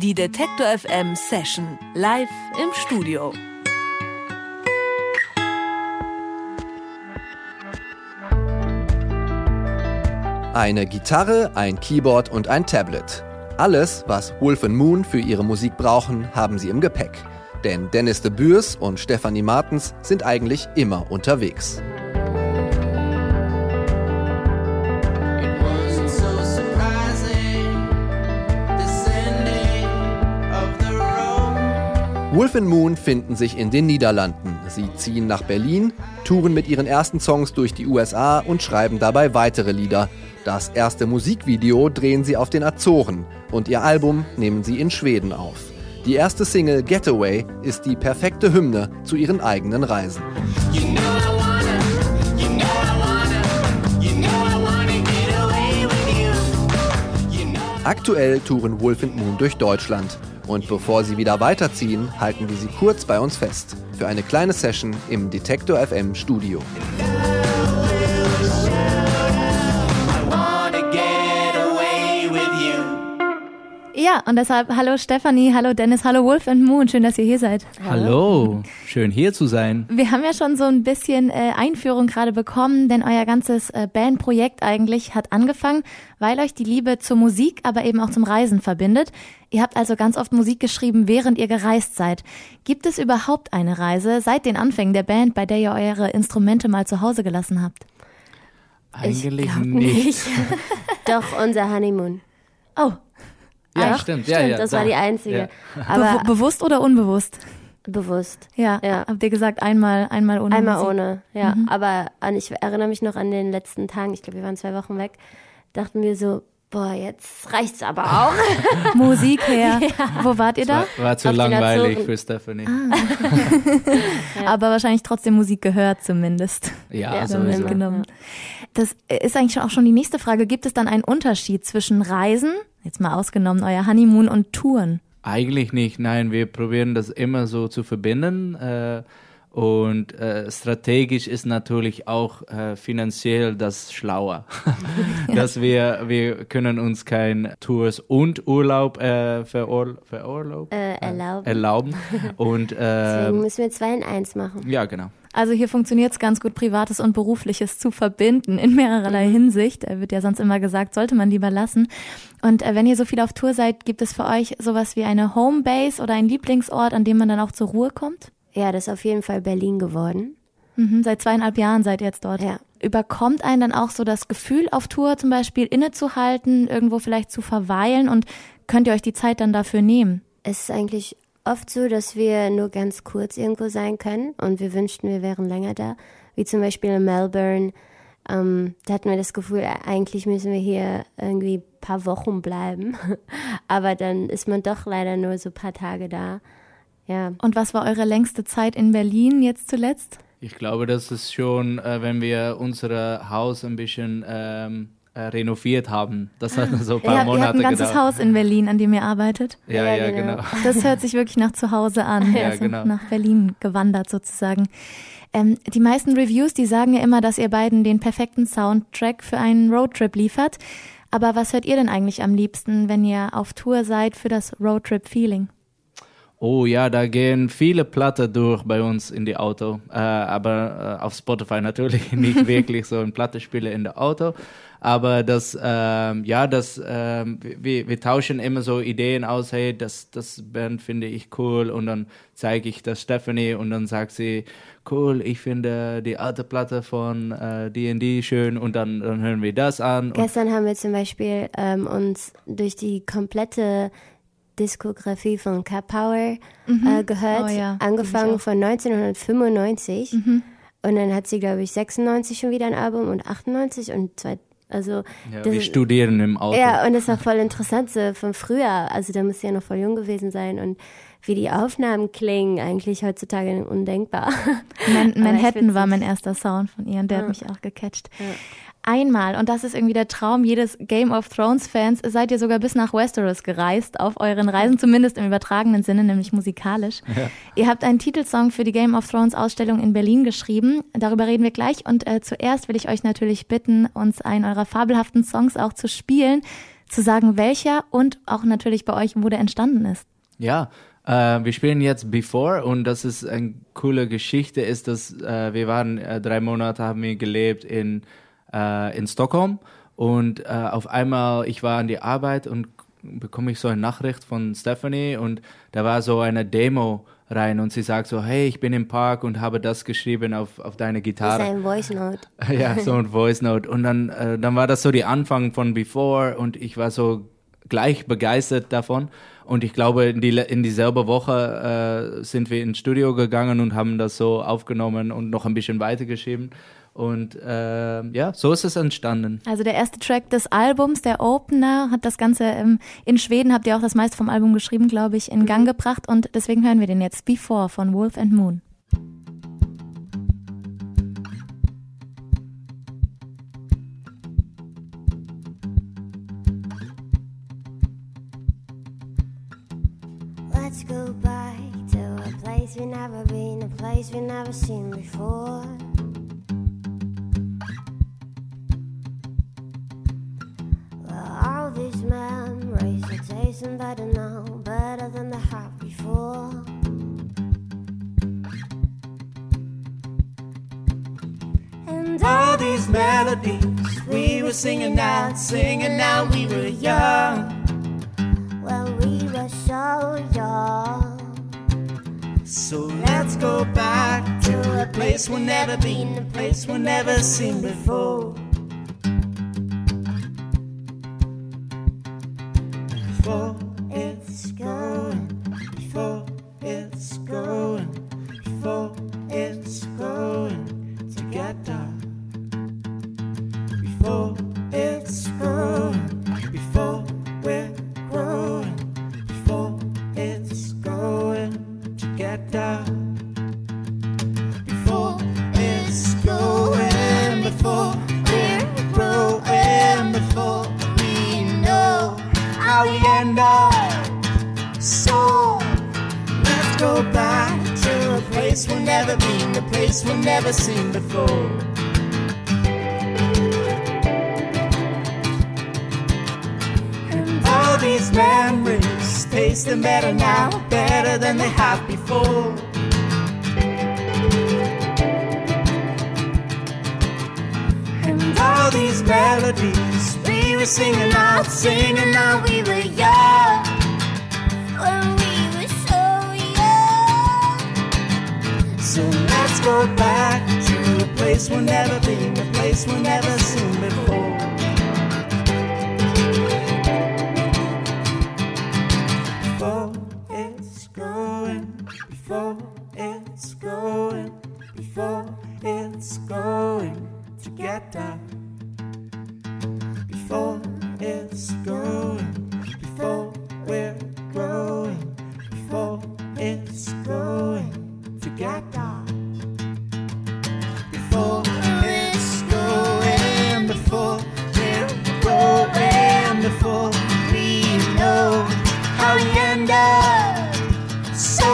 Die Detektor FM Session live im Studio. Eine Gitarre, ein Keyboard und ein Tablet. Alles, was Wolf Moon für ihre Musik brauchen, haben sie im Gepäck. Denn Dennis de Bürs und Stefanie Martens sind eigentlich immer unterwegs. Wolf Moon finden sich in den Niederlanden. Sie ziehen nach Berlin, touren mit ihren ersten Songs durch die USA und schreiben dabei weitere Lieder. Das erste Musikvideo drehen sie auf den Azoren und ihr Album nehmen sie in Schweden auf. Die erste Single Getaway ist die perfekte Hymne zu ihren eigenen Reisen. Aktuell touren Wolf Moon durch Deutschland. Und bevor sie wieder weiterziehen, halten wir sie kurz bei uns fest. Für eine kleine Session im Detektor FM Studio. Ja, und deshalb hallo Stefanie, hallo Dennis, hallo Wolf and Moon, schön, dass ihr hier seid. Hallo, schön hier zu sein. Wir haben ja schon so ein bisschen äh, Einführung gerade bekommen, denn euer ganzes äh, Bandprojekt eigentlich hat angefangen, weil euch die Liebe zur Musik, aber eben auch zum Reisen verbindet. Ihr habt also ganz oft Musik geschrieben, während ihr gereist seid. Gibt es überhaupt eine Reise seit den Anfängen der Band, bei der ihr eure Instrumente mal zu Hause gelassen habt? Eigentlich nicht. nicht. Doch, unser Honeymoon. Oh, Ja, Ach, stimmt. stimmt, Ja, ja, das da. war die einzige. Ja. Aber bewu bewusst oder unbewusst? bewusst. Ja, Ja. habt ihr gesagt, einmal, einmal ohne Einmal Musik. ohne, ja. Aber an, ich erinnere mich noch an den letzten Tagen, ich glaube, wir waren zwei Wochen weg, dachten wir so, boah, jetzt reicht's aber auch. Musik her. Wo wart ihr da? War, war zu Auf langweilig für Stephanie. Aber wahrscheinlich trotzdem Musik gehört zumindest. Ja, Ja, sowieso. immer. mitgenommen. Das ist eigentlich auch schon die nächste Frage. Gibt es dann einen Unterschied zwischen Reisen, jetzt mal ausgenommen euer Honeymoon und Touren? Eigentlich nicht, nein, wir probieren das immer so zu verbinden. Äh, und äh, strategisch ist natürlich auch äh, finanziell das schlauer, dass wir wir können uns kein Tours und Urlaub äh, verur verurlauben, Äh, erlauben. erlauben und Deswegen äh, müssen wir zwei in eins machen. ja genau. Also hier funktioniert es ganz gut, Privates und Berufliches zu verbinden in mehrererlei Hinsicht. Er wird ja sonst immer gesagt, sollte man lieber lassen. Und äh, wenn ihr so viel auf Tour seid, gibt es für euch sowas wie eine Homebase oder einen Lieblingsort, an dem man dann auch zur Ruhe kommt? Ja, das ist auf jeden Fall Berlin geworden. Mhm, seit zweieinhalb Jahren seid ihr jetzt dort. Ja. Überkommt einen dann auch so das Gefühl, auf Tour zum Beispiel innezuhalten, irgendwo vielleicht zu verweilen und könnt ihr euch die Zeit dann dafür nehmen? Es ist eigentlich oft so, dass wir nur ganz kurz irgendwo sein können und wir wünschten, wir wären länger da. Wie zum Beispiel in Melbourne. Ähm, da hatten wir das Gefühl, eigentlich müssen wir hier irgendwie ein paar Wochen bleiben. Aber dann ist man doch leider nur so ein paar Tage da. Ja. Und was war eure längste Zeit in Berlin jetzt zuletzt? Ich glaube, das ist schon, äh, wenn wir unser Haus ein bisschen ähm, äh, renoviert haben. Das hat so ein paar ihr, habt, ihr Monate habt ein ganzes gedauert. Haus in Berlin, an dem ihr arbeitet. Ja, Ja, ja, genau. genau. Das hört sich wirklich nach zu Hause an. Ja, also genau. nach Berlin gewandert sozusagen. Ähm, die meisten Reviews, die sagen ja immer, dass ihr beiden den perfekten Soundtrack für einen Roadtrip liefert. Aber was hört ihr denn eigentlich am liebsten, wenn ihr auf Tour seid für das Roadtrip-Feeling? Oh ja, da gehen viele Platten durch bei uns in die Auto, äh, aber äh, auf Spotify natürlich nicht wirklich so ein Plattenspieler in der Auto. Aber das, ähm, ja, das, ähm, wir, wir tauschen immer so Ideen aus, hey, das, das Band finde ich cool und dann zeige ich das Stephanie und dann sagt sie, cool, ich finde die alte Platte von äh, D&D schön und dann, dann hören wir das an. Gestern haben wir zum Beispiel ähm, uns durch die komplette Diskografie von Cat Power äh, gehört, Oh ja, angefangen von 1995 und dann hat sie glaube ich 96 schon wieder ein Album und 98 und zwei, also ja, das wir studieren im Auto. ja und das war voll interessant so von früher, also da muss sie ja noch voll jung gewesen sein und wie die Aufnahmen klingen, eigentlich heutzutage undenkbar. Man Manhattan war mein erster Sound von ihr und der hat Ja. mich auch gecatcht. Einmal, und das ist irgendwie der Traum jedes Game of Thrones-Fans, seid ihr sogar bis nach Westeros gereist, auf euren Reisen, zumindest im übertragenen Sinne, nämlich musikalisch. Ihr habt einen Titelsong für die Game of Thrones-Ausstellung in Berlin geschrieben. Darüber reden wir gleich. Und äh, zuerst will ich euch natürlich bitten, uns einen eurer fabelhaften Songs auch zu spielen. zu sagen, welcher und auch natürlich bei euch, wo der entstanden ist. Ja, äh, wir spielen jetzt Before und das ist eine coole Geschichte, ist, dass äh, wir waren äh, drei Monate, haben wir gelebt in, äh, in Stockholm und äh, auf einmal, ich war an die Arbeit und bekomme ich so eine Nachricht von Stephanie und da war so eine Demo rein und sie sagt so, hey, ich bin im Park und habe das geschrieben auf, auf deine Gitarre. Das ist ein Voice Note. ja, so ein Voice Note. Und dann, äh, dann war das so die Anfang von Before und ich war so gleich begeistert davon. Und ich glaube, in, die, in dieselbe Woche äh, sind wir ins Studio gegangen und haben das so aufgenommen und noch ein bisschen weitergeschrieben. Und äh, ja, so ist es entstanden. Also der erste Track des Albums, der Opener, hat das Ganze ähm, in Schweden, habt ihr auch das meiste vom Album geschrieben, glaube ich, in Gang gebracht. Und deswegen hören wir den jetzt Before von Wolf and Moon. Let's go back to a place we've never been, a place we've never seen before. These melodies we were singing out, singing out, we were young. Well, we were so young. So let's go back to a place we've never been, a place we've never seen. Before place we've never seen before. And all these memories taste them better now, better than they have before. And all these melodies we were singing out, singing out, we were young. When we were so young. So go back to a place we'll never been, a place we've never seen before. Before it's going, before it's going, before it's going before we know how we end up. So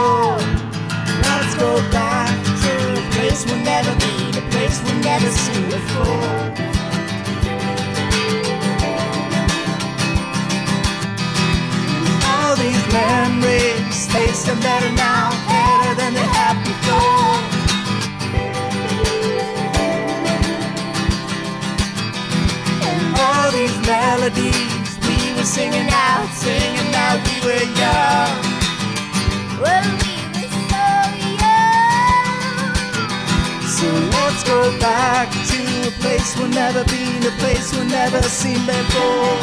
let's go back to a place we'll never be, a place we'll never see before. All these memories better now, better singing out, singing out, we were young. Well, we were so young. So let's go back to a place we'll never been, a place we'll never seen before.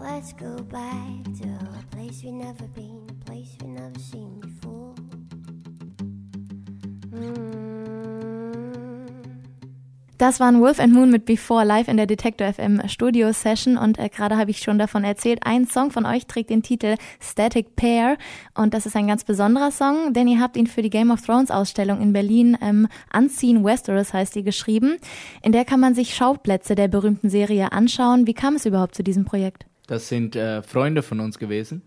Let's go back to a place we've never been, Das waren Wolf and Moon mit Before live in der Detector FM Studio Session und äh, gerade habe ich schon davon erzählt, ein Song von euch trägt den Titel Static Pair und das ist ein ganz besonderer Song, denn ihr habt ihn für die Game of Thrones Ausstellung in Berlin ähm, Unseen Westeros heißt die geschrieben. In der kann man sich Schauplätze der berühmten Serie anschauen. Wie kam es überhaupt zu diesem Projekt? Das sind äh, Freunde von uns gewesen.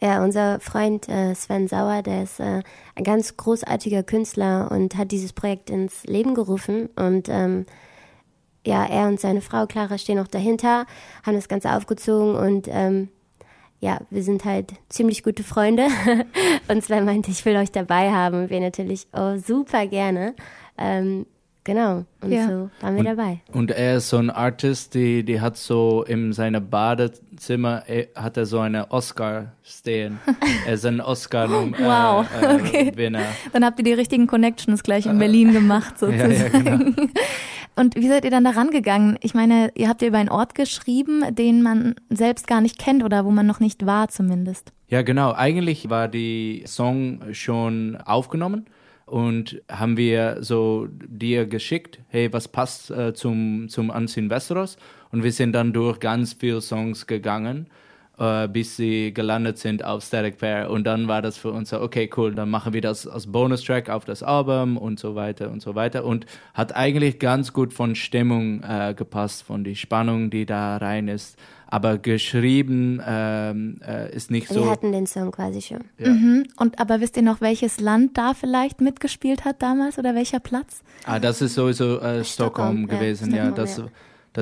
Ja, unser Freund äh, Sven Sauer, der ist äh, ein ganz großartiger Künstler und hat dieses Projekt ins Leben gerufen. Und ähm, ja, er und seine Frau Clara stehen auch dahinter, haben das Ganze aufgezogen und ähm, ja, wir sind halt ziemlich gute Freunde. und Sven meinte, ich will euch dabei haben. Wir natürlich, oh, super gerne. Ähm, genau, und Ja. so waren wir dabei. Und er ist so ein Artist, die, die hat so in seinem Badezimmer eh, hat er so eine Oscar stehen. er ist ein Oscar Wow, äh, äh, okay. Winner. Dann habt ihr die richtigen Connections gleich in Berlin gemacht, Ja, sozusagen. ja, genau. Und wie seid ihr dann da rangegangen? Ich meine, ihr habt ja über einen Ort geschrieben, den man selbst gar nicht kennt oder wo man noch nicht war zumindest. Ja, genau. Eigentlich war die Song schon aufgenommen und haben wir so dir geschickt, hey, was passt äh, zum, zum Anziehen Westeros? Und wir sind dann durch ganz viele Songs gegangen, äh, bis sie gelandet sind auf Static Pair. Und dann war das für uns so, okay, cool, dann machen wir das als Bonustrack auf das Album und so weiter und so weiter. Und hat eigentlich ganz gut von Stimmung äh, gepasst, von die Spannung, die da rein ist. Aber geschrieben ähm, äh, ist nicht so. Wir hatten den Song quasi schon. Ja. Mhm. Und aber wisst ihr noch, welches Land da vielleicht mitgespielt hat damals oder welcher Platz? Ah, das ist sowieso äh, Stockholm, Stockholm, gewesen, ja. Stockholm, Das, ja. das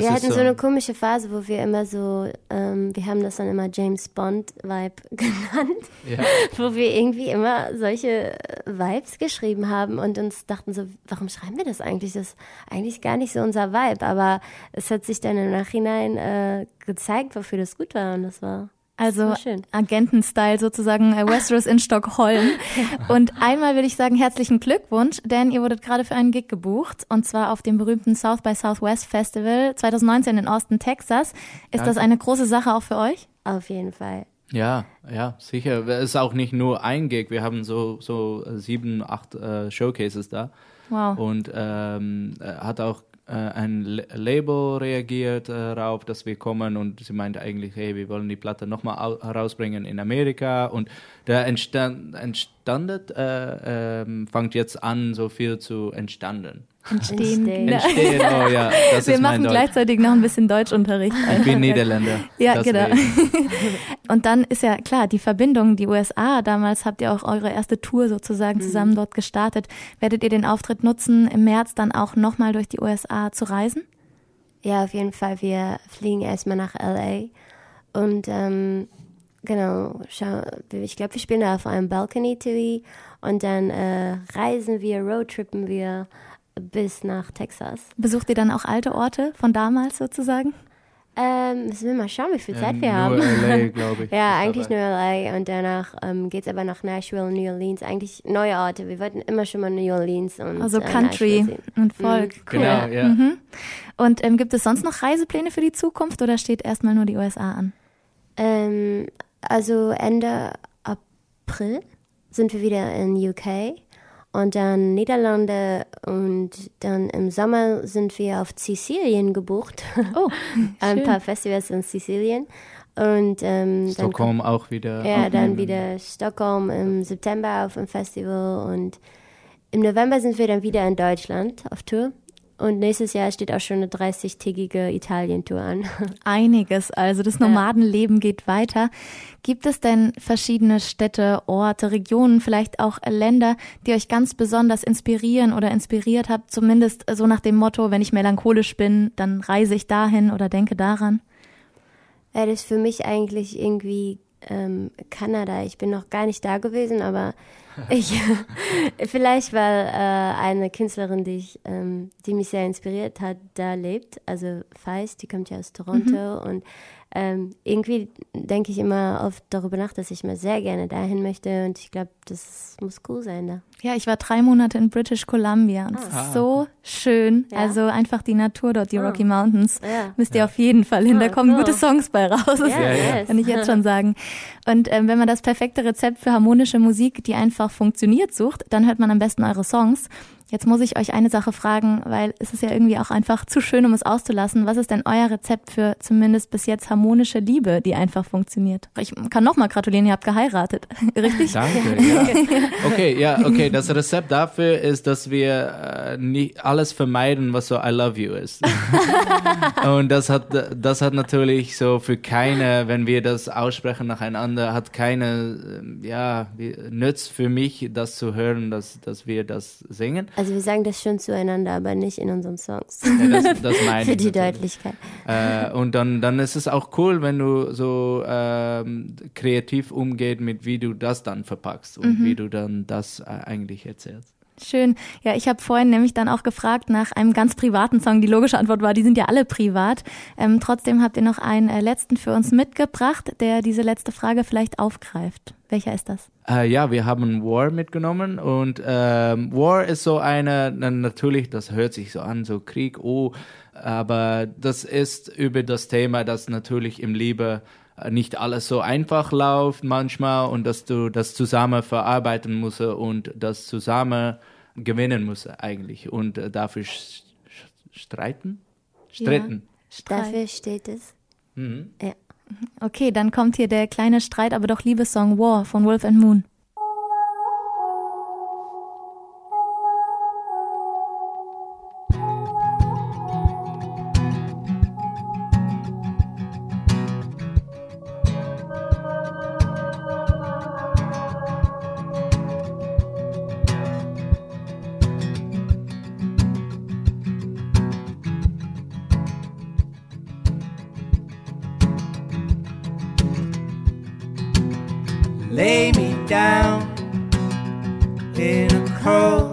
wir ist hatten so, so eine komische Phase, wo wir immer so, ähm, wir haben das dann immer James Bond Vibe genannt, ja. wo wir irgendwie immer solche äh, Vibes geschrieben haben und uns dachten so, warum schreiben wir das eigentlich? Das ist eigentlich gar nicht so unser Vibe, aber es hat sich dann im Nachhinein äh, gezeigt, wofür das gut war und das war Also. Agenten-Style sozusagen, äh, Westeros in Stockholm. Und einmal will ich sagen, herzlichen Glückwunsch, denn ihr wurdet gerade für einen Gig gebucht und zwar auf dem berühmten South by Southwest Festival 2019 in Austin, Texas. Ist das Danke. eine große Sache auch für euch? auf jeden Fall. ja, ja, sicher. Es ist auch nicht nur ein Gig, wir haben so, so sieben, acht äh, Showcases da. Wow. Und ähm, äh, hat auch ein L Label reagiert äh, darauf, dass wir kommen und sie meinte eigentlich, hey, wir wollen die Platte nochmal herausbringen in Amerika und der entstand, entstandet, äh, ähm, fängt jetzt an, so viel zu entstanden. Entstehen. Entstehen. Entstehen, oh ja, das Wir ist mein machen Deutsch. gleichzeitig noch ein bisschen Deutschunterricht. Ich bin Niederländer. Ja, genau. deswegen. Und dann ist ja klar, die Verbindung, die USA, damals habt ihr auch eure erste Tour sozusagen zusammen dort gestartet. Werdet ihr den Auftritt nutzen, im März dann auch nochmal durch die USA zu reisen? Ja, auf jeden Fall. Wir fliegen erstmal nach LA und ähm, genau, schau, ich glaube, wir spielen da auf einem Balcony TV und dann äh, reisen wir, roadtrippen wir bis nach Texas. Besucht ihr dann auch alte Orte von damals sozusagen? Ähm, müssen wir mal schauen, wie viel Zeit Ähm, wir nur haben. LA, glaube ich. Ja, eigentlich dabei. nur LA und danach ähm, geht's aber nach Nashville, New Orleans. Eigentlich neue Orte. Wir wollten immer schon mal New Orleans und Also äh, Country und Volk. Cool. Genau, ja. Mhm. Und ähm, gibt es sonst noch Reisepläne für die Zukunft oder steht erstmal nur die USA an? Ähm, also Ende April sind wir wieder in UK und dann Niederlande und dann im Sommer sind wir auf Sizilien gebucht. Oh, Ein schön. paar Festivals in Sizilien und ähm, dann Stockholm auch wieder. Ja, dann wieder Stockholm im September auf dem Festival und im November sind wir dann wieder in Deutschland auf Tour. Und nächstes Jahr steht auch schon eine 30-tägige Italien-Tour an. Einiges, also das Nomadenleben geht weiter. Gibt es denn verschiedene Städte, Orte, Regionen, vielleicht auch Länder, die euch ganz besonders inspirieren oder inspiriert habt? Zumindest so nach dem Motto, wenn ich melancholisch bin, dann reise ich dahin oder denke daran. Ja, das ist für mich eigentlich irgendwie ähm, Kanada. Ich bin noch gar nicht da gewesen, aber ich vielleicht weil äh, eine Künstlerin, die ich, ähm, die mich sehr inspiriert hat, da lebt. Also Feist, die kommt ja aus Toronto und ähm, irgendwie denke ich immer oft darüber nach, dass ich mal sehr gerne dahin möchte und ich glaube, das muss cool sein da. Ja, ich war drei Monate in British Columbia und es ist so schön. Ja? Also einfach die Natur dort, die Rocky Mountains. Ja. Müsst ihr auf jeden Fall hin. Da Ah, kommen cool. gute Songs bei raus. Das Ja, yes. kann ich jetzt schon sagen. Und ähm, wenn man das perfekte Rezept für harmonische Musik, die einfach funktioniert, sucht, dann hört man am besten eure Songs. Jetzt muss ich euch eine Sache fragen, weil es ist ja irgendwie auch einfach zu schön, um es auszulassen. Was ist denn euer Rezept für zumindest bis jetzt harmonische Liebe, die einfach funktioniert? Ich kann nochmal gratulieren, ihr habt geheiratet. Richtig? Danke, ja. Okay, ja, okay. Das Rezept dafür ist, dass wir äh, nicht alles vermeiden, was so I love you ist. Und das hat, das hat natürlich so für keine, wenn wir das aussprechen nacheinander, hat keine, äh, ja, nützt für mich, das zu hören, dass, dass wir das singen. Also wir sagen das schon zueinander, aber nicht in unseren Songs. Ja, das, das meine Für ich die natürlich. Deutlichkeit. Äh, und dann, dann ist es auch cool, wenn du so ähm, kreativ umgeht mit wie du das dann verpackst und wie du dann das äh, eigentlich erzählst. Schön. Ja, ich habe vorhin nämlich dann auch gefragt nach einem ganz privaten Song. Die logische Antwort war, die sind ja alle privat. Ähm, trotzdem habt ihr noch einen äh, letzten für uns mitgebracht, der diese letzte Frage vielleicht aufgreift. Welcher ist das? Äh, ja, wir haben War mitgenommen und ähm, War ist so eine, na, natürlich, das hört sich so an, so Krieg, oh, aber das ist über das Thema, dass natürlich im Liebe nicht alles so einfach läuft manchmal und dass du das zusammen verarbeiten musst und das zusammen gewinnen musst eigentlich und äh, dafür sch- sch- streiten? Streiten. Dafür steht es. Mhm. Ja. Okay, dann kommt hier der kleine Streit, aber doch Liebessong War von Wolf and Moon. Lay me down in a cold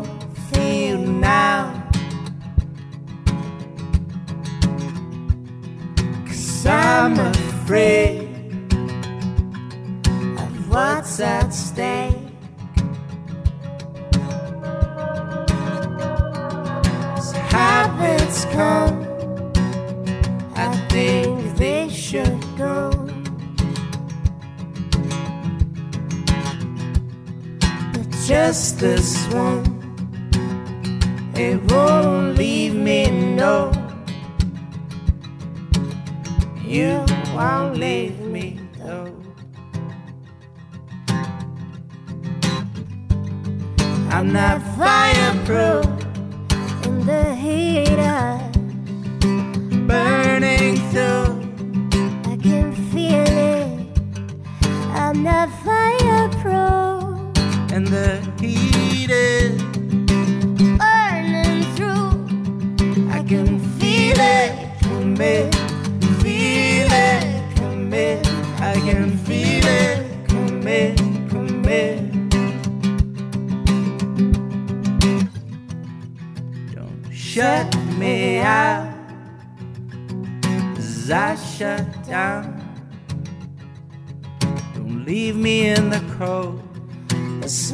This one, it won't leave me, no. You won't leave me, no. I'm not fireproof In the heat of, burning through. I can feel it. I'm not fireproof. And the heated.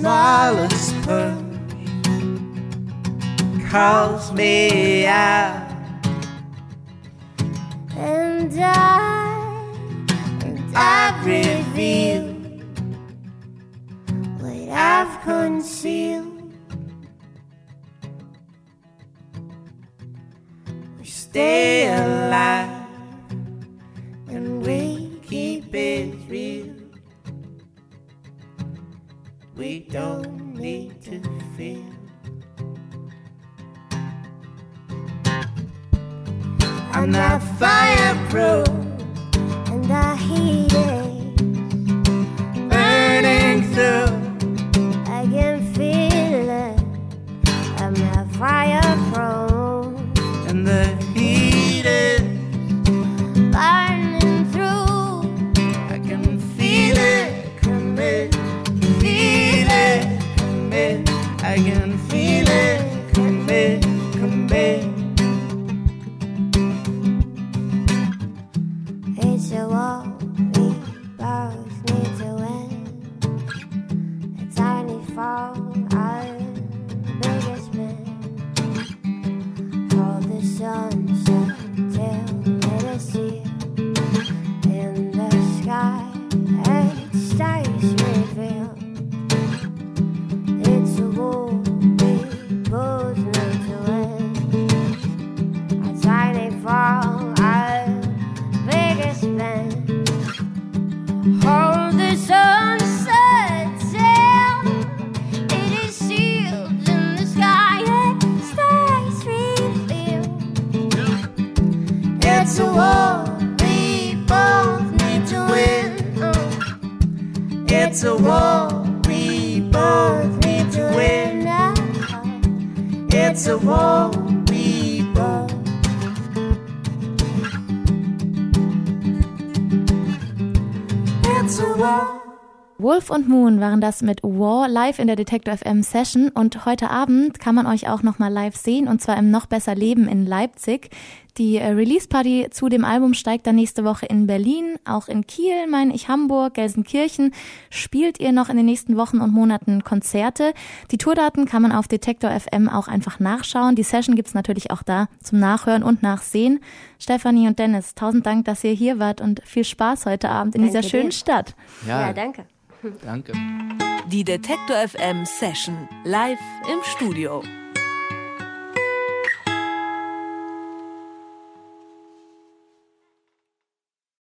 Smallest push calls me out. And I, and I reveal what I've concealed. We stay alive don't It's a Wolf und Moon waren das mit War live in der Detector FM Session und heute Abend kann man euch auch nochmal live sehen und zwar im Noch besser Leben in Leipzig. Die äh, Release Party zu dem Album steigt dann nächste Woche in Berlin, auch in Kiel, meine ich, Hamburg, Gelsenkirchen. Spielt ihr noch in den nächsten Wochen und Monaten Konzerte? Die Tourdaten kann man auf Detektor FM auch einfach nachschauen. Die Session gibt's natürlich auch da zum Nachhören und Nachsehen. Stefanie und Dennis, tausend Dank, dass ihr hier wart und viel Spaß heute Abend in Danke dieser schönen dir. Stadt. Ja, danke. Danke. Die Detektor FM Session live im Studio.